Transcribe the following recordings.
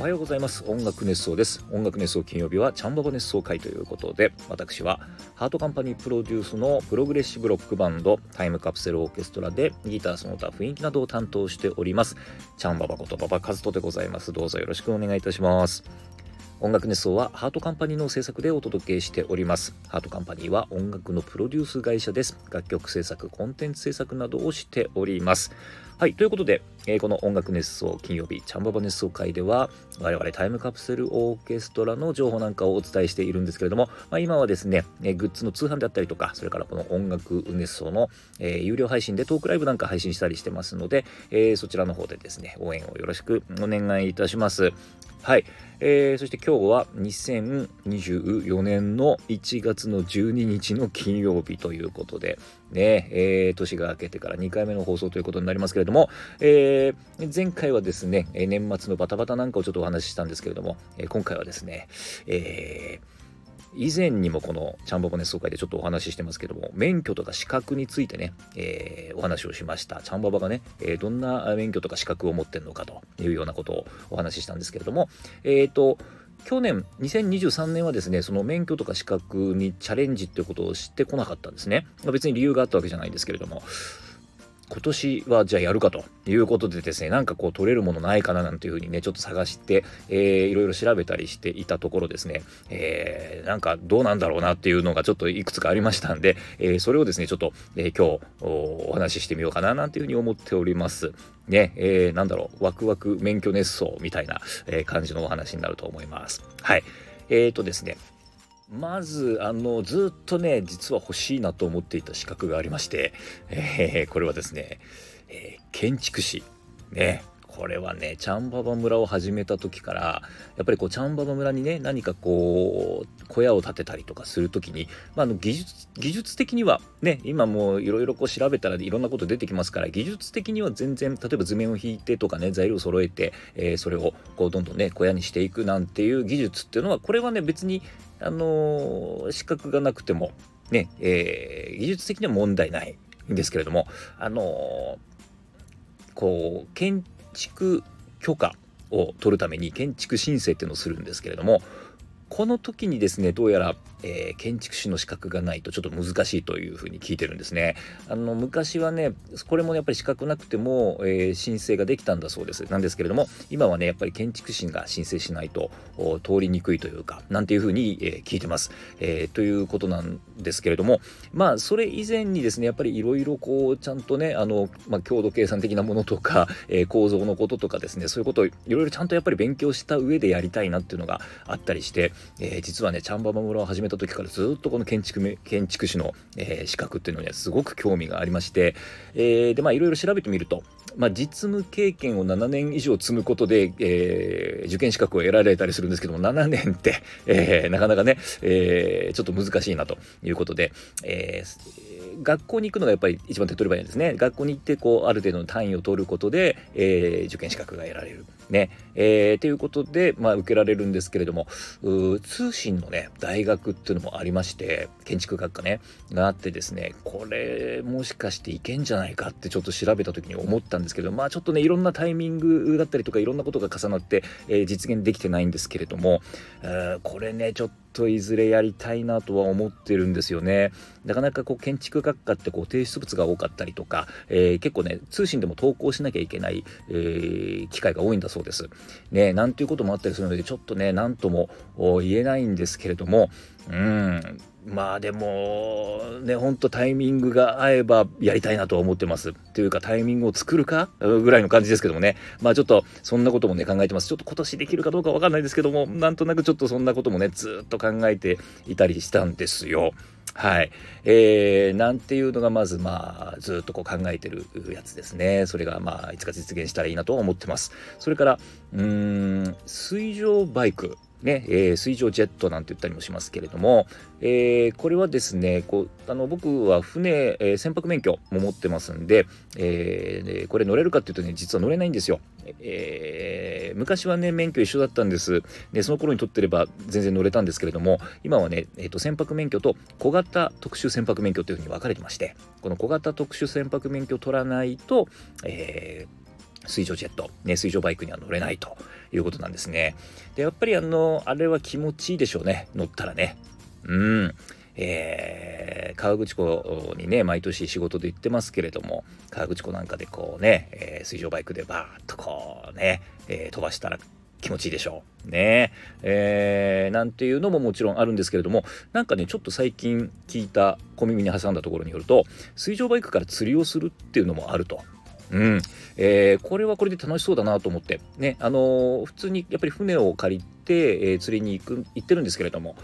おはようございます。音楽熱想です。音楽熱想金曜日はチャンババ熱想回ということで私はハートカンパニープロデュースのプログレッシブロックバンドタイムカプセルオーケストラでギターその他雰囲気などを担当しておりますチャンババことババカズトでございます。どうぞよろしくお願いいたします。音楽熱想はハートカンパニーの制作でお届けしております。ハートカンパニーは音楽のプロデュース会社です。楽曲制作コンテンツ制作などをしております。はいということで、えー、この音楽熱奏金曜日チャンババ熱奏会では我々タイムカプセルオーケストラの情報なんかをお伝えしているんですけれども、まあ、今はですね、えー、グッズの通販であったりとかそれからこの音楽熱奏の、えー、有料配信でトークライブなんか配信したりしてますので、えそちらの方でですね応援をよろしくお願いいたします。はい、えー、そして今日は2024年の1月の12日の金曜日ということで、ね、えー、年が明けてから2回目の放送ということになりますけれども、えー、前回はですね、年末のバタバタなんかをちょっとお話ししたんですけれども、え今回はですね、えー以前にもこのチャンバボネ総会でちょっとお話ししてますけども免許とか資格についてね、えー、お話をしました。チャンババがね、えー、どんな免許とか資格を持ってるのかというようなことをお話ししたんですけれどもえっ、ー、と去年2023年はですねその免許とか資格にチャレンジっていうことをしてこなかったんですね。別に理由があったわけじゃないんですけれども。今年はじゃあやるかということでですねなんかこう取れるものないかななんていうふうにねちょっと探して、えー、いろいろ調べたりしていたところですね、えー、なんかどうなんだろうなっていうのがちょっといくつかありましたんで、えー、それをですねちょっと、え、今日お話ししてみようかななんていうふうに思っております。ねえー、なんだろうワクワク免許熱奏みたいな、え、感じのお話になると思います。はい。えーとですねまずあのずっとね実は欲しいなと思っていた資格がありまして、えー、これはですね、えー、建築士。ね。これはねチャンババ村を始めた時からやっぱりこうチャンババ村にね何かこう小屋を建てたりとかする時に、まあ、の技術技術的にはね今もういろいろ調べたらいろんなこと出てきますから技術的には全然例えば図面を引いてとかね材料を揃えて、えー、それをこうどんどんね小屋にしていくなんていう技術っていうのはこれはね別にあのー、資格がなくてもね、えー、技術的には問題ないんですけれどもあのー、こう建築許可を取るために建築申請っていうのをするんですけれどもこの時にですねどうやら、えー、建築士の資格がないとちょっと難しいというふうに聞いてるんですね。あの昔はねこれもやっぱり資格なくても、えー、申請ができたんだそうです。なんですけれども今はねやっぱり建築士が申請しないと通りにくいというかなんていうふうに、えー、聞いてます、えということなんですけれどもまあそれ以前にですねやっぱりいろいろこうちゃんとねあの、まあ、強度計算的なものとか、え構造のこととかですねそういうことをいろいろちゃんとやっぱり勉強した上でやりたいなっていうのがあったりしてえ、実はねチャンババ村を始めた時からずっとこの建築建築士の、えー、資格っていうのにはすごく興味がありまして、えー、でまあいろいろ調べてみると、まあ、実務経験を7年以上積むことで、えー、受験資格を得られたりするんですけども7年って、えー、なかなかね、えー、ちょっと難しいなということで、えー学校に行くのがやっぱり一番手っ取り早いですね。学校に行ってこうある程度の単位を取ることで、えー、受験資格が得られる。ね。えー、ということで、まあ、受けられるんですけれども、通信のね、大学っていうのもありまして、建築学科ね、があってですね、これ、もしかしていけんじゃないかってちょっと調べた時に思ったんんですけど、まあ、ちょっとね、いろんなタイミングだったりとか、いろんなことが重なって、えー、実現できてないんですけれども、えー、これね、ちょっとといずれやりたいなとは思ってるんですよね。なかなかこう建築学科ってこう提出物が多かったりとか、えー、結構ね通信でも投稿しなきゃいけない、えー、機会が多いんだそうです。ねなんていうこともあったりするのでちょっとね何とも言えないんですけれどもうんまあでもねほんとタイミングが合えばやりたいなと思ってますというかタイミングを作るかぐらいの感じですけどもねまあちょっとそんなこともね考えてますちょっと今年できるかどうかわかんないですけどもなんとなくちょっとそんなこともねずっと考えていたりしたんですよはい。えー、なんていうのがまずまあずっとこう考えてるやつですね。それがまあいつか実現したらいいなと思ってます。それから、うーん、水上バイク。ね、えー、水上ジェットなんて言ったりもしますけれども、えー、これはですねこうあの僕は船、えー、船舶免許も持ってますんで、え、これ乗れるかっていうとね実は乗れないんですよ、え、昔はね免許一緒だったんです。でその頃に取ってれば全然乗れたんですけれども今はね、えーと、船舶免許と小型特殊船舶免許というふうに分かれてましてこの小型特殊船舶免許を取らないと、え水上ジェット、ね、水上バイクには乗れないと。いうことなんですね。で、やっぱりあの、あれは気持ちいいでしょうね、乗ったらね。うん。えー、河口湖にね、毎年仕事で行ってますけれども、河口湖なんかでこうね、えー、水上バイクでバーッとこうね、えー、飛ばしたら気持ちいいでしょう。ねえー、なんていうのももちろんあるんですけれどもなんかねちょっと最近聞いた小耳に挟んだところによると水上バイクから釣りをするっていうのもあると。うん。えー、これはこれで楽しそうだなと思って。ねあのー、普通にやっぱり船を借りて、えー、釣りに行く行ってるんですけれども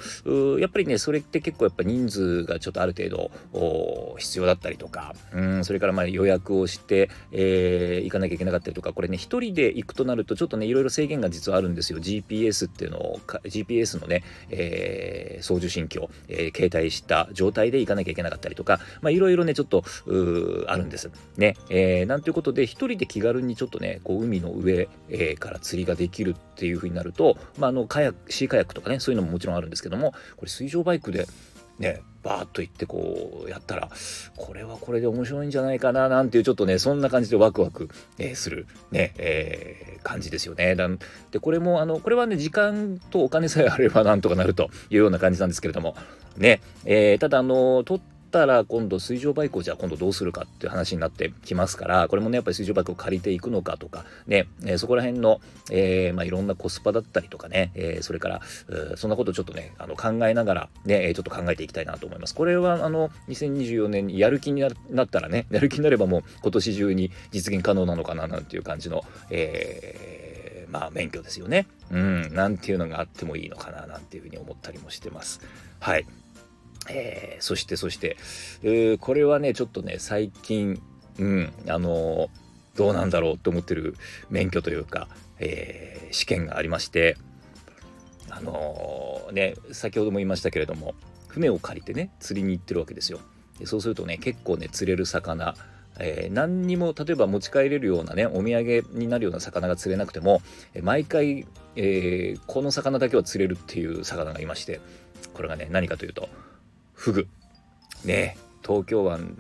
やっぱりねそれって結構やっぱ人数がちょっとある程度必要だったりとかうんそれからまあ予約をして、えー、行かなきゃいけなかったりとかこれね一人で行くとなるとちょっとねいろいろ制限が実はあるんですよ。GPS っていうのを GPS のね、えー、送受信機を、えー、携帯した状態で行かなきゃいけなかったりとかいろいろねちょっとあるんです。ね、えー、なんていうことで一人で気軽にちょっとねこう海の上、えー、から釣りができるっていう風になるとまあのカヤシーカヤックとかねそういうのももちろんあるんですけどもこれ水上バイクでねバーッと行ってこうやったらこれはこれで面白いんじゃないかななんていうちょっとねそんな感じでワクワク、えー、するね、えー、感じですよね。でこれもあのこれはね時間とお金さえあればなんとかなるというような感じなんですけれどもね、えー、ただあのとったら今度水上バイクをじゃあ今度どうするかっていう話になってきますからこれもねやっぱり水上バイクを借りていくのかとかね、えー、そこら辺の、えー、まあ、いろんなコスパだったりとかね、え、それからそんなことちょっとねあの考えながらねちょっと考えていきたいなと思います。これはあの2024年にやる気になったらねやる気になればもう今年中に実現可能なのかななんていう感じの、えまあ免許ですよね。うんなんていうのがあってもいいのかななんていうふうに思ったりもしてます。はい。えー、そしてそして、えー、これはねちょっとね最近、うん、あのー、どうなんだろうって思ってる免許というか、え試験がありましてあのね先ほども言いましたけれども船を借りてね釣りに行ってるわけですよ。でそうするとね結構ね釣れる魚えー、何にも例えば持ち帰れるようなねお土産になるような魚が釣れなくても、え毎回、えー、この魚だけは釣れるっていう魚がいましてこれがね何かというとフグね東京湾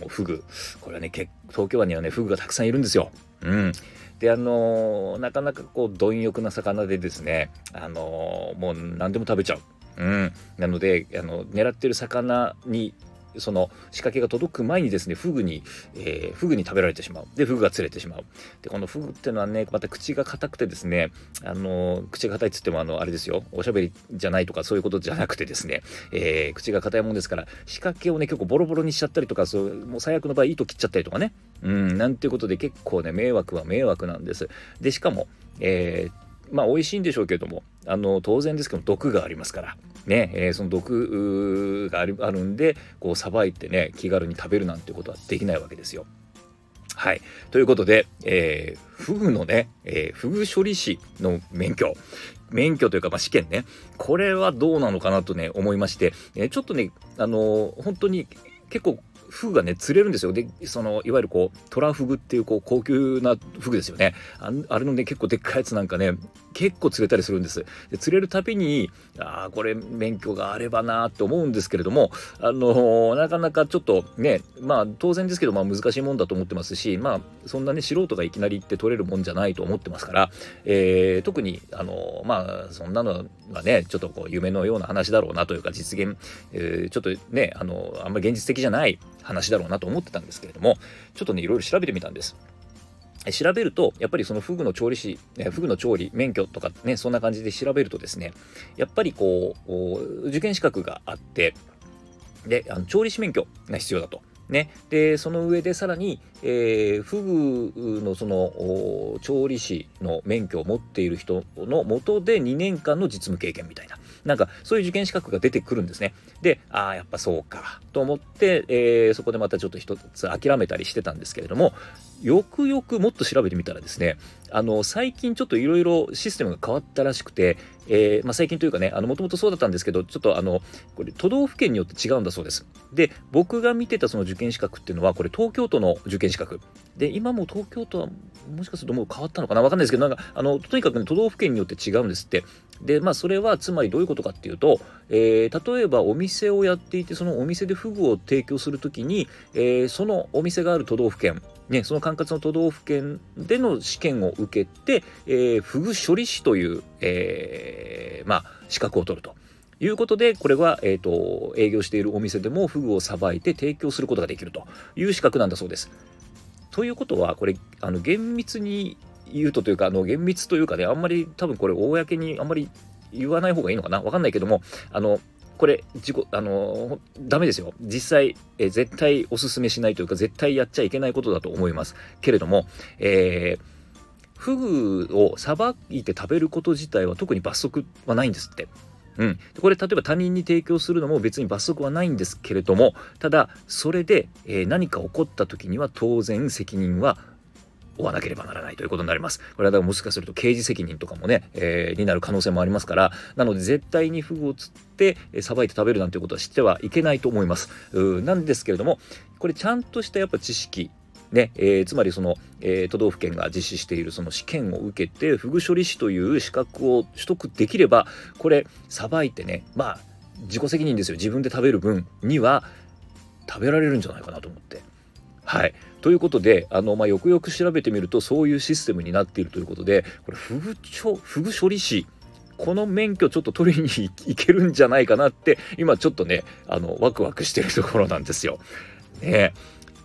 のフグこれはね東京湾にはねフグがたくさんいるんですよ。うんであのー、なかなかこう貪欲な魚でですねあのー、もう何でも食べちゃう。うん、なのであの狙ってる魚にその仕掛けが届く前にですねフグに、えー、フグに食べられてしまう。でフグが釣れてしまう。でこのフグっていうのはねまた口が硬くてですねあの口が硬いっつってもあのあれですよ。おしゃべりじゃないとかそういうことじゃなくてですね、えー、口が硬いもんですから仕掛けをね結構ボロボロにしちゃったりとかそうもう最悪の場合糸切っちゃったりとかね。うんなんていうことで結構ね迷惑は迷惑なんです。でしかもえーまあ美味しいんでしょうけどもあの当然ですけど毒がありますから。ね、えー、その毒があるあるんでこうさばいてね気軽に食べるなんてことはできないわけですよ。はい。ということで、えー、フグのね、えー、フグ処理師の免許、免許というか、まあ、試験ね、これはどうなのかなとね、思いまして、えー、ちょっとね、あのー、本当に結構フグがね釣れるんですよ。でそのいわゆるこうトラフグっていうこう高級なフグですよね。ああれのね結構でっかいやつなんかね結構釣れたりするんですで釣れるたびにああこれ免許があればなって思うんですけれどもあのー、なかなかちょっとねまあ当然ですけど、まあ、難しいもんだと思ってますしまあそんなね素人がいきなり行って取れるもんじゃないと思ってますから、えー、特にあのー、まあそんなのはねちょっとこう夢のような話だろうなというか実現、えー、ちょっとねあのあんまり現実的じゃない話だろうなと思ってたんですけれどもちょっとねいろいろ調べてみたんです。調べるとやっぱりそのフグの調理師フグの調理免許とかねそんな感じで調べるとですねやっぱりこう受験資格があってであの調理師免許が必要だと。ね、でその上でさらに、えー、フグのその調理師の免許を持っている人のもとで2年間の実務経験みたいななんかそういう受験資格が出てくるんですね。で、ああ、やっぱそうかと思って、えー、そこでまたちょっと一つ諦めたりしてたんですけれども、よくよくもっと調べてみたらですね、あの、最近ちょっといろいろシステムが変わったらしくて、えー、まあ、最近というかねもともとそうだったんですけどちょっとあのこれ都道府県によって違うんだそうです。で僕が見てたその受験資格っていうのはこれ東京都の受験資格。で今も東京都はもしかするともう変わったのかな？分かんないですけどなんかあのとにかく、ね、都道府県によって違うんですって。でまあそれはつまりどういうことかっていうと、えー、例えばお店をやっていてそのお店でフグを提供するときに、えー、そのお店がある都道府県ね、その管轄の都道府県での試験を受けて、えー、フグ処理師という、えー、まあ、資格を取ると。いうことで、これは、えっ、ー、と、営業しているお店でもフグをさばいて提供することができるという資格なんだそうです。ということは、これ、あの、厳密に言うとというか、あの、厳密というかね、あんまり多分これ、公にあんまり言わない方がいいのかな？わかんないけども、あの、これ、事故、あの、ダメですよ。実際、え絶対おすすめしないというか、絶対やっちゃいけないことだと思います。けれども、えー、フグをさばいて食べること自体は特に罰則はないんですって。うん、これ例えば他人に提供するのも別に罰則はないんですけれどもただそれで、えー、何か起こった時には当然責任は負わなければならないということになります。これはだからもしかすると刑事責任とかもね、えー、になる可能性もありますから、なので絶対にフグを釣ってさばいて食べるなんていうことは知ってはいけないと思います。なんですけれども、これちゃんとしたやっぱ知識ねえー、つまりその、えー、都道府県が実施しているその試験を受けてフグ処理師という資格を取得できればこれさばいてねまあ自己責任ですよ自分で食べる分には食べられるんじゃないかなと思って。はいということであの、まあ、よくよく調べてみるとそういうシステムになっているということでこれフグフグ処理士この免許ちょっと取りに行けるんじゃないかなって今ちょっとねあのワクワクしてるところなんですよ。ね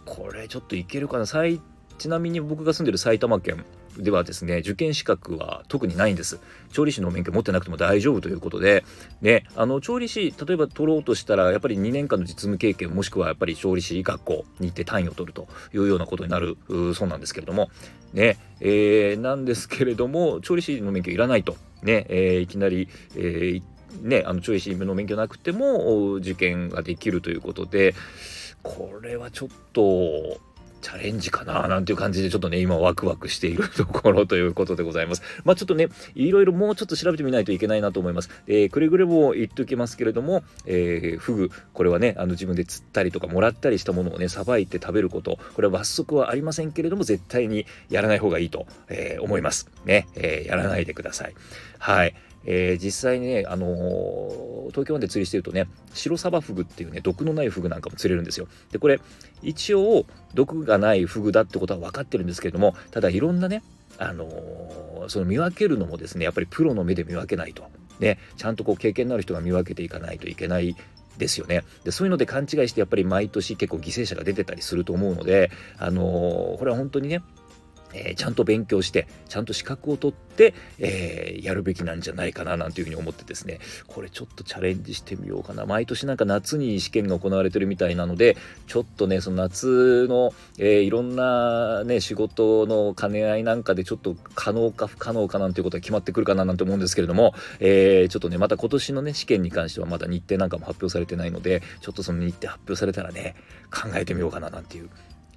これちょっといけるかなちなみに僕が住んでる埼玉県ではですね受験資格は特にないんです。調理師の免許持ってなくても大丈夫ということでねあの調理師例えば取ろうとしたらやっぱり2年間の実務経験もしくはやっぱり調理師学校に行って単位を取るというようなことになるそうなんですけれどもねえー、なんですけれども調理師の免許いらないとね、えー、いきなり、えー、ねあの調理師の免許なくても受験ができるということでこれはちょっとチャレンジかななんていう感じでちょっとね今ワクワクしているところということでございます。まあちょっとねいろいろもうちょっと調べてみないといけないなと思います。えー、くれぐれも言っておきますけれども、えー、フグこれはねあの自分で釣ったりとかもらったりしたものをねさばいて食べることこれは罰則はありませんけれども絶対にやらない方がいいと、えー、思います。ね、えー、やらないでください。はい。えー、実際にね、あのー、東京湾で釣りしてるとね白サバフグっていうね毒のないフグなんかも釣れるんですよ。でこれ一応毒がないフグだってことは分かってるんですけれどもただいろんなねあのー、その見分けるのもですねやっぱりプロの目で見分けないと。ね、ちゃんとこう経験のある人が見分けていかないといけないですよねでそういうので勘違いしてやっぱり毎年結構犠牲者が出てたりすると思うので、あのー、これは本当にねえー、ちゃんと勉強してちゃんと資格を取って、えー、やるべきなんじゃないかななんていうふうに思ってですねこれちょっとチャレンジしてみようかな。毎年なんか夏に試験が行われてるみたいなのでちょっとねその夏の、えー、いろんなね仕事の兼ね合いなんかでちょっと可能か不可能かなんていうことが決まってくるかななんて思うんですけれども、えー、ちょっとねまた今年のね試験に関してはまだ日程なんかも発表されてないのでちょっとその日程発表されたらね考えてみようかななんていう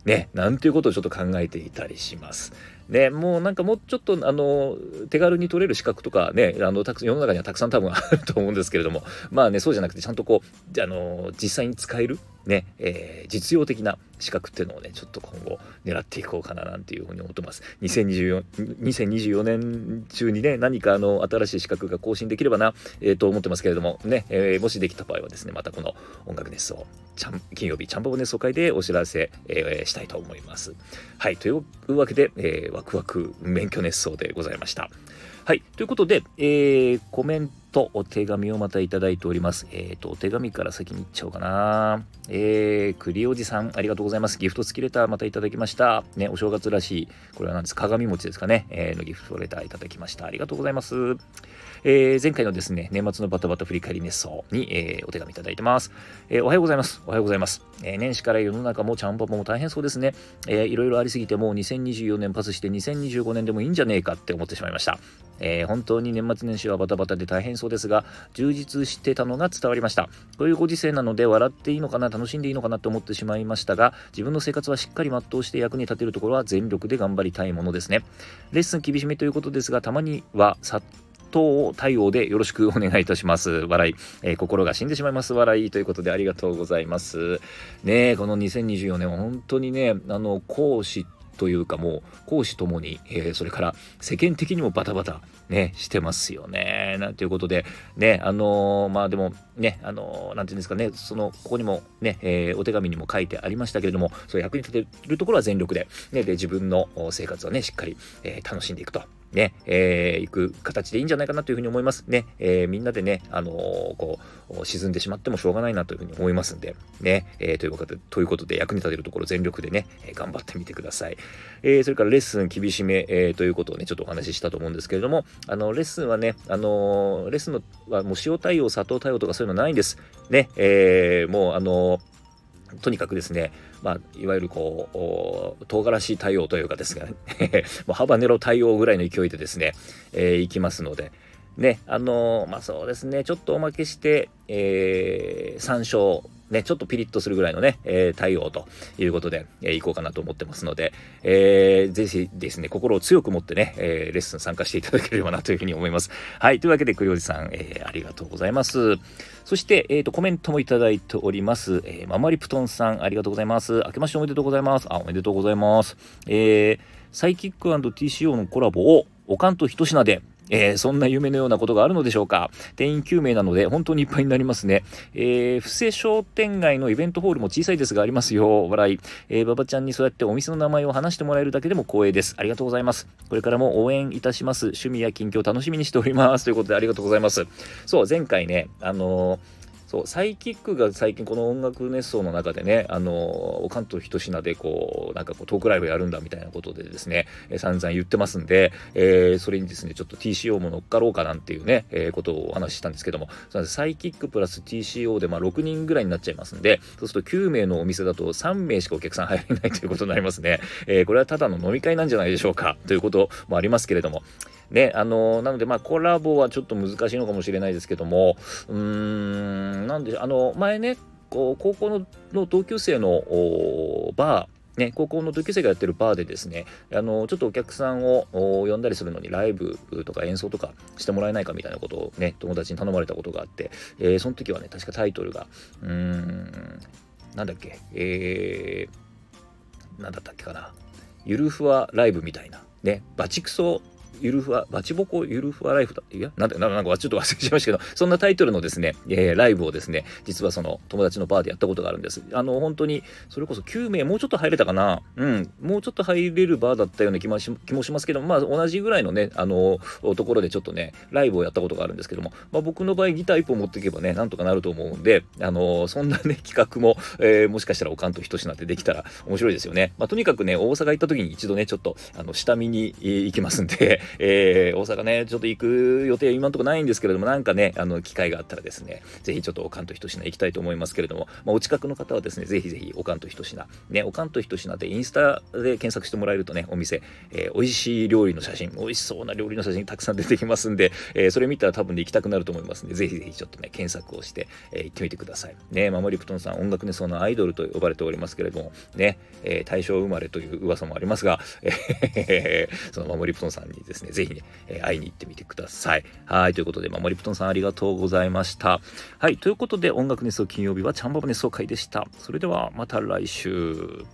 ね、なんていうことをちょっと考えていたりします。ね、もうなんかもうちょっとあの手軽に取れる資格とかねあのたく世の中にはたくさん多分あると思うんですけれどもまあねそうじゃなくてちゃんとこうあの実際に使えるね、えー、実用的な資格っていうのをねちょっと今後狙っていこうかななんていうふうに思ってます。2024 2024年中にね何かあの新しい資格が更新できればな、えー、と思ってますけれどもね、えー、もしできた場合はですねまたこの音楽熱奏金曜日チャンバボ熱奏会でお知らせ、えー、したいと思います。はいというわけで、えー、ワクワク免許熱奏でございました。はいということで、えー、コメントとお手紙をまたいただいております。えっ、ー、と、お手紙から先に行っちゃおうかな。えー、栗おじさん、ありがとうございます。ギフト付きレターまたいただきました。ね、お正月らしい、これは何ですか鏡餅ですかね。えー、のギフトレターいただきました。ありがとうございます。えー、前回のですね、年末のバタバタ振り返り熱奏に、えー、お手紙いただいてます。えー、おはようございます。おはようございます。えー、年始から世の中もちゃんぽぽも大変そうですね。えー、いろいろありすぎてもう2024年パスして2025年でもいいんじゃねえかって思ってしまいました。えー、本当に年末年始はバタバタで大変そうですが、充実してたのが伝わりました。こういうご時世なので笑っていいのかな、楽しんでいいのかなって思ってしまいましたが、自分の生活はしっかり全うして役に立てるところは全力で頑張りたいものですね。レッスン厳しめということですが、たまにはさっ当対応でよろしくお願いいたします。笑い、えー、心が死んでしまいます笑いということでありがとうございます。ねこの2024年は本当にね、あの、講師というかもう講師ともに、えー、それから世間的にもバタバタねしてますよね。なんていうことでねあのー、まあでもねあのー、なんていうんですかねそのここにもね、えー、お手紙にも書いてありましたけれどもそう役に立てるところは全力で,、ね、で自分の生活をねしっかり、え楽しんでいくとね、えー、行く形でいいんじゃないかなというふうに思いますね。えー、みんなでね、あのー、こう、沈んでしまってもしょうがないなというふうに思いますんで、ね、えー、ということで、ということで役に立てるところ全力でね、え頑張ってみてください。えそれからレッスン厳しめ、えということをね、ちょっとお話ししたと思うんですけれども、あの、レッスンはね、あのレッスンのはもう塩対応、砂糖対応とかそういうのないんです。ね、えもうあのとにかくですね、まあ、いわゆるこう唐辛子対応というかですね。もうハバネロ対応ぐらいの勢いでですね、えー、いきますので。ねあのー、まあそうですね。ちょっとおまけして、えー、山椒ね、ちょっとピリッとするぐらいのね、えー、対応ということで、えー、いこうかなと思ってますので、えー、ぜひですね、心を強く持ってね、えー、レッスン参加していただければなというふうに思います。はい、というわけで、栗おじさん、えー、ありがとうございます。そして、えっ、ー、と、コメントもいただいております。えー、ママリプトンさん、ありがとうございます。明けましておめでとうございます。あ、おめでとうございます。えー、サイキック &TCO のコラボを、おかんと一品で、えー、そんな夢のようなことがあるのでしょうか？店員9名なので本当にいっぱいになりますね。えー、布施商店街のイベントホールも小さいですがありますよ。笑い。えー、馬場ちゃんにそうやってお店の名前を話してもらえるだけでも光栄です。ありがとうございます。これからも応援いたします。趣味や近況楽しみにしております。ということでありがとうございます。そう、前回ね、あのーそうサイキックが最近この音楽熱奏の中でねあの関東一品でこうなんかこうトークライブやるんだみたいなことでですね、えー、散々言ってますんで、えー、それにですねちょっと TCO も乗っかろうかなんていうね、えー、ことをお話ししたんですけどもサイキックプラス TCO でまあ6人ぐらいになっちゃいますんでそうすると9名のお店だと3名しかお客さん入れないということになりますね、えー、これはただの飲み会なんじゃないでしょうかということもありますけれどもね、あのなので、まあ、コラボはちょっと難しいのかもしれないですけども、うーん、なんで、あの、前ね、こう高校のの同級生のバー、ね、高校の同級生がやってるバーでですね、あの、ちょっとお客さんを呼んだりするのにライブとか演奏とかしてもらえないかみたいなことをね、友達に頼まれたことがあって、えー、その時はね、確かタイトルが、うん、なんだっけ、えー、なんだったっけかな、ゆるふわライブみたいな、ね、バチクソゆるふわ、バチボコゆるふわライフだ。いや、なんだ、なんかちょっと忘れちゃいましたけど、そんなタイトルのですね、えー、ライブをですね、実はその友達のバーでやったことがあるんです。あの、本当に、それこそ9名、もうちょっと入れたかな？うん、もうちょっと入れるバーだったような気もし気もしますけどまあ、同じぐらいのね、あの、ところでちょっとね、ライブをやったことがあるんですけども、まあ、僕の場合ギター1本持っていけばね、なんとかなると思うんで、あの、そんなね、企画も、えー、もしかしたらおかんと一品でできたら面白いですよね。まあ、とにかくね、大阪行った時に一度ね、ちょっと、あの、下見に行きますんで、えー、大阪ね、ちょっと行く予定今んとこないんですけれども、なんかね、あの、機会があったらですね、ぜひちょっとおかんと一品行きたいと思いますけれども、まあ、お近くの方はですね、ぜひぜひおかんと一品、ね、おかんと一品でインスタで検索してもらえるとね、お店、えー、美味しい料理の写真、美味しそうな料理の写真たくさん出てきますんで、えー、それ見たら多分で行きたくなると思いますんで、ぜひぜひちょっとね、検索をして、えー、行ってみてください。ね、マモリプトンさん、音楽ね、そのアイドルと呼ばれておりますけれども、ね、えー、大正生まれという噂もありますが、えー、そのマモリプトンさんにですね、ぜひねえ、会いに行ってみてください。はい。ということで、まあ、森プトンさんありがとうございました。はい。ということで、音楽熱奏金曜日はチャンババ熱奏会でした。それではまた来週。